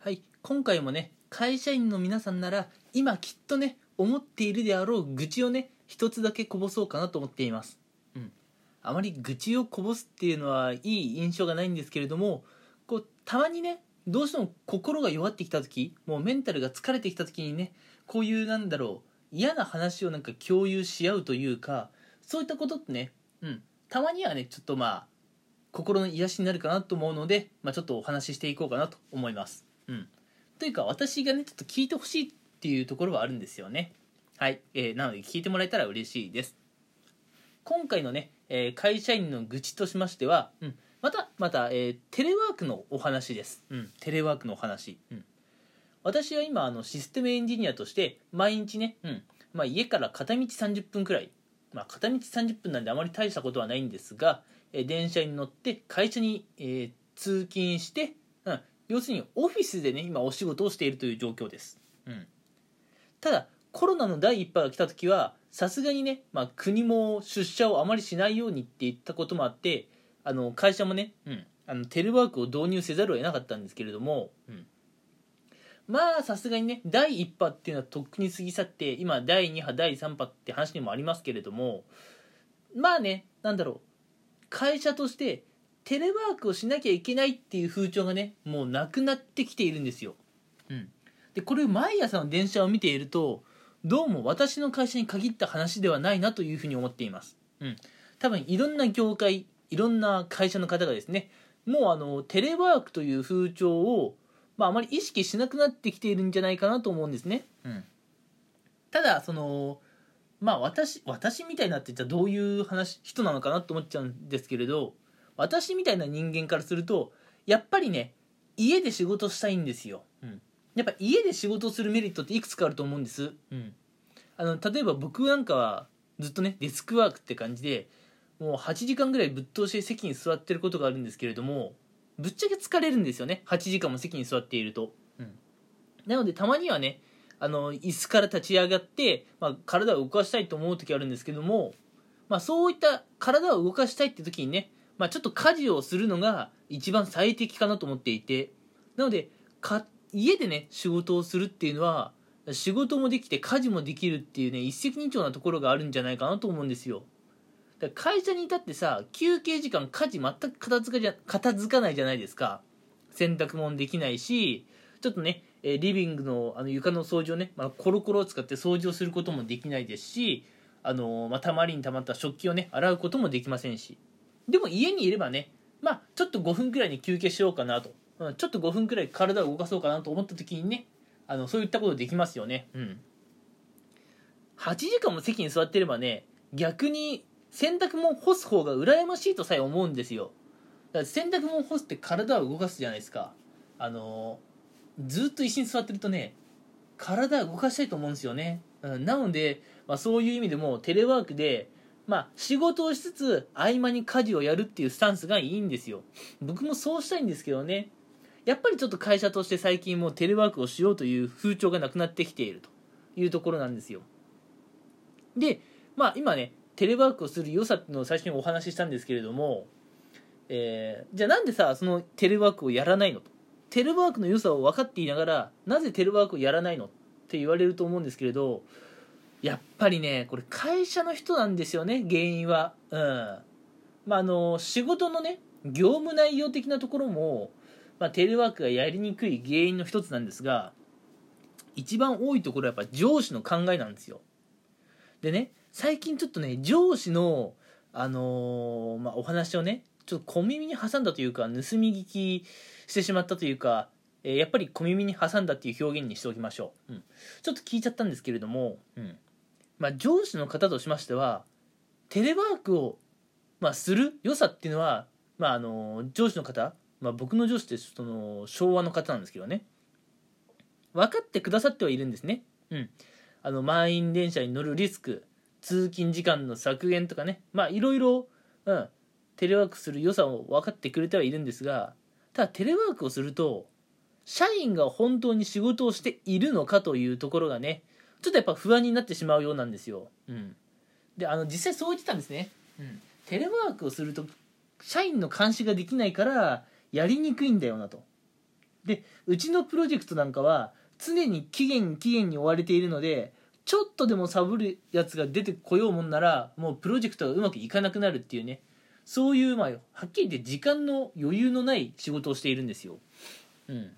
はい今回もね会社員の皆さんなら今きっとね思っているであろう愚痴をね一つだけこぼそうかなと思っていますうんあまり愚痴をこぼすっていうのはいい印象がないんですけれどもこうたまにねどうしても心が弱ってきた時もうメンタルが疲れてきた時にねこういうなんだろう嫌な話をなんか共有し合うというかそういったことってねうんたまにはねちょっとまあ心の癒しになるかなと思うので、まあ、ちょっとお話ししていこうかなと思います。うん、というか私がねちょっと聞いてほしいっていうところはあるんですよね。はい、えーなので聞いてもらえたら嬉しいです。今回のね、えー会社員の愚痴としましては、うん、またまた、えーテレワークのお話です。うん、テレワークのお話。うん、私は今あのシステムエンジニアとして毎日ね、うんまあ、家から片道30分くらいまあ、片道30分なんであまり大したことはないんですが、え電車に乗って会社に、えー通勤して、要するにオフィスでね今お仕事をしているという状況です、うん、ただコロナの第一波が来た時はさすがにね、まあ、国も出社をあまりしないようにって言ったこともあってあの会社もね、うん、あのテレワークを導入せざるを得なかったんですけれども、うん、まあさすがにね第1波っていうのはとっくに過ぎ去って今第2波第3波って話にもありますけれどもまあねなんだろう会社としてテレワークをしなきゃいけないっていう風潮がねもうなくなってきているんですよ、うん、でこれ毎朝の電車を見ているとどうも私の会社に限った話ではないなというふうに思っています、うん、多分いろんな業界いろんな会社の方がですねもうあのテレワークという風潮をまあ、あまり意識しなくなってきているんじゃないかなと思うんですね。うん、ただそのまあ私私みたいなって言ったらどういう話人なのかなと思っちゃうんですけれど私みたいな人間からするとやっぱりね家で仕事したいんですよ。うん、やっぱ家で仕事をするメリットっていくつかあると思うんです。うん、あの例えば僕なんかはずっとねデスクワークって感じでもう8時間ぐらいぶっ通して席に座ってることがあるんですけれどもぶっちゃけ疲れるんですよね。8時間も席に座っていると、うん、なのでたまにはねあの椅子から立ち上がって、まあ、体を動かしたいと思う時あるんですけども、まあ、そういった体を動かしたいって時にね、まあ、ちょっと家事をするのが一番最適かなと思っていてなのでか家でね仕事をするっていうのは仕事もできて家事もできるっていうね一石二鳥なところがあるんじゃないかなと思うんですよ。だから会社にいたってさ休憩時間家事全く片付かじゃ片付かないじゃないですか。洗濯もできないしちょっとねえリビングのあの床の掃除をね、まあ、コロコロを使って掃除をすることもできないですしあのまあ、たまりにたまった食器をね洗うこともできませんし。でも家にいればねまあちょっと5分くらいに休憩しようかなと、うん、ちょっと5分くらい体を動かそうかなと思った時にねあのそういったことできますよね。うん。8時間も席に座ってればね逆に洗濯物干す方が羨ましいとさえ思うんですよ。だから洗濯物干すって体を動かすじゃないですか。あのずっと一緒に座ってるとね体を動かしたいと思うんですよね、うん、なので、まあ、そういう意味でもテレワークでまあ仕事をしつつ合間に家事をやるっていうスタンスがいいんですよ。僕もそうしたいんですけどね。やっぱりちょっと会社として最近もうテレワークをしようという風潮がなくなってきているというところなんですよ。でまあ今ねテレワークをする良さっていうのを最初にお話ししたんですけれども、えーじゃあなんでさそのテレワークをやらないのと？テレワークの良さを分かっていながらなぜテレワークをやらないのって言われると思うんですけれどやっぱりねこれ会社の人なんですよね原因は。うん。まああの仕事のね業務内容的なところも、まあ、テレワークがやりにくい原因の一つなんですが一番多いところはやっぱ上司の考えなんですよ。でね最近ちょっとね上司のあのーまあ、お話をねちょっと小耳に挟んだというか盗み聞きしてしまったというか、えやっぱり小耳に挟んだっていう表現にしておきましょう、うん、ちょっと聞いちゃったんですけれども、うん。まあ、上司の方としましてはテレワークを、まあ、する良さっていうのは、まあ、あの上司の方、まあ、僕の上司ってその昭和の方なんですけどね。分かってくださってはいるんですね、うん、あの満員電車に乗るリスク通勤時間の削減とかね。まあいろいろ、テレワークする良さを分かってくれてはいるんですがただテレワークをすると社員が本当に仕事をしているのかというところがねちょっとやっぱ不安になってしまうようなんですよ。うん、であの実際そう言ってたんですね。うん、テレワークをすると社員の監視ができないからやりにくいんだよなと。でうちのプロジェクトなんかは常に期限期限に追われているのでちょっとでもサボるやつが出てこようもんならもうプロジェクトがうまくいかなくなるっていうねそういうまあはっきり言って時間の余裕のない仕事をしているんですよ。うん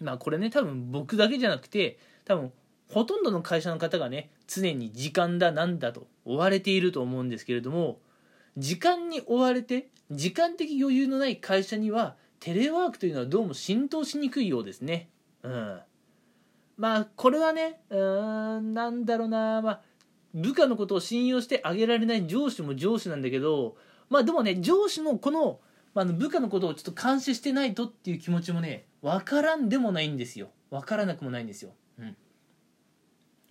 まあこれね多分僕だけじゃなくて多分ほとんどの会社の方がね常に時間だなんだと追われていると思うんですけれども時間に追われて時間的余裕のない会社にはテレワークというのはどうも浸透しにくいようですね。うん。まあこれはねうんなんだろうなまあ部下のことを信用してあげられない上司も上司なんだけどまあでもね上司のこの、まあ、部下のことをちょっと監視してないとっていう気持ちもね分からんでもないんですよ分からなくもないんですよ。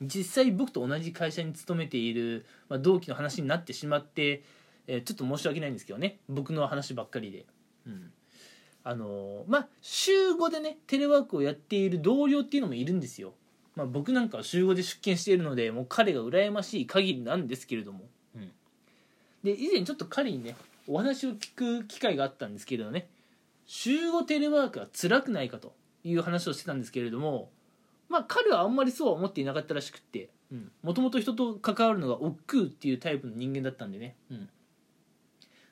うん実際僕と同じ会社に勤めている、まあ、同期の話になってしまって、えー、ちょっと申し訳ないんですけどね。僕の話ばっかりで、うん、あのまあ週5でねテレワークをやっている同僚っていうのもいるんですよ、まあ、僕なんかは週5で出勤しているのでもう彼が羨ましい限りなんですけれども、うん、で以前ちょっと彼にねお話を聞く機会があったんですけれどね。週5テレワークは辛くないかという話をしてたんですけれどもまあ彼はあんまりそうは思っていなかったらしくって。もともと人と関わるのが億劫っていうタイプの人間だったんでね、うん、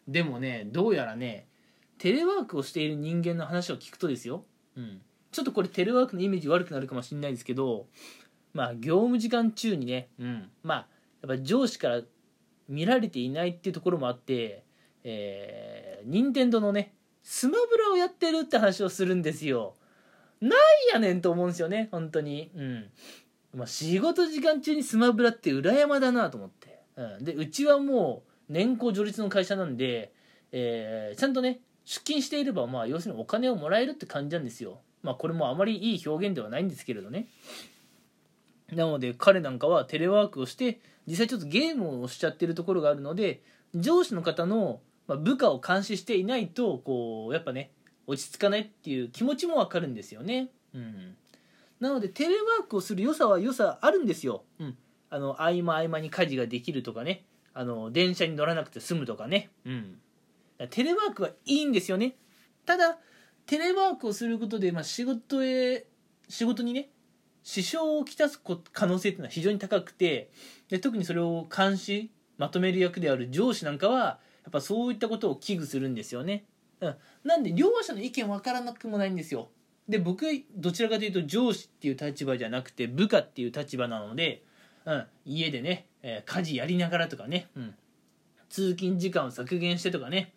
でもねどうやらねテレワークをしている人間の話を聞くとですよ、うん、ちょっとこれテレワークのイメージ悪くなるかもしれないですけどまあ業務時間中にね、うん、まあやっぱ上司から見られていないっていうところもあってえー、任天堂のねスマブラをやってるって話をするんですよなんやねんと思うんですよね本当に。うん。まあ仕事時間中にスマブラって羨まだなと思って、うん、でうちはもう年功序列の会社なんで、えー、ちゃんとね出勤していればまあ要するにお金をもらえるって感じなんですよ。まあこれもあまりいい表現ではないんですけれどね。なので彼なんかはテレワークをして実際ちょっとゲームをしちゃってるところがあるので上司の方の部下を監視していないとこうやっぱね落ち着かないっていう気持ちもわかるんですよね。うん。なのでテレワークをする良さは良さあるんですよ、うん、あの合間合間に家事ができるとかね。あの電車に乗らなくて済むとかね、うん、テレワークはいいんですよね。ただテレワークをすることで、まあ、仕事へ仕事にね支障をきたす可能性っていうのは非常に高くてで特にそれを監視まとめる役である上司なんかはやっぱそういったことを危惧するんですよね、うん、なんで両者の意見分からなくもないんですよ。で僕どちらかというと上司っていう立場じゃなくて部下っていう立場なので、うん、家でね、えー、家事やりながらとかね、うん、通勤時間を削減してとかね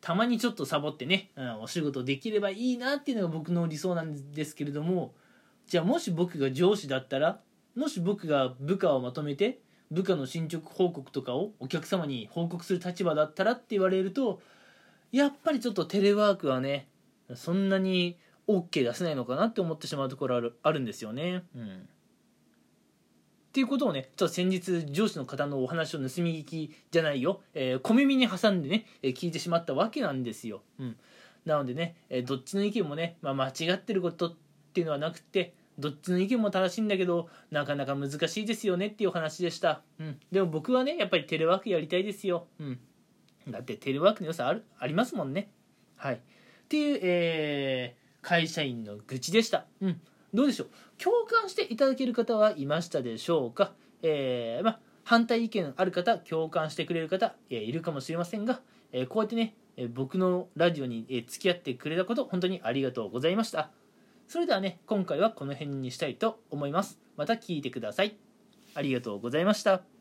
たまにちょっとサボってね、うん、お仕事できればいいなっていうのが僕の理想なんですけれどもじゃあもし僕が上司だったらもし僕が部下をまとめて部下の進捗報告とかをお客様に報告する立場だったらって言われるとやっぱりちょっとテレワークはねそんなに OK 出せないのかなって思ってしまうところあるあるんですよね。うんっていうことをね、ちょっと先日上司の方のお話を盗み聞きじゃないよ、えー、小耳に挟んでね、えー、聞いてしまったわけなんですよ。うん。なのでね、えー、どっちの意見もね、まあ、間違ってることっていうのはなくて、どっちの意見も正しいんだけど、なかなか難しいですよねっていうお話でした。うん。でも僕はね、やっぱりテレワークやりたいですよ。うん。だってテレワークの良さある、ありますもんね。はい。っていう、えー、会社員の愚痴でした。うん。どうでしょう？共感していただける方はいましたでしょうか、えー、ま反対意見ある方共感してくれる方、え、いるかもしれませんが、え、こうやってね、え僕のラジオに、え付き合ってくれたこと本当にありがとうございましたそれではね今回はこの辺にしたいと思いますまた聞いてくださいありがとうございました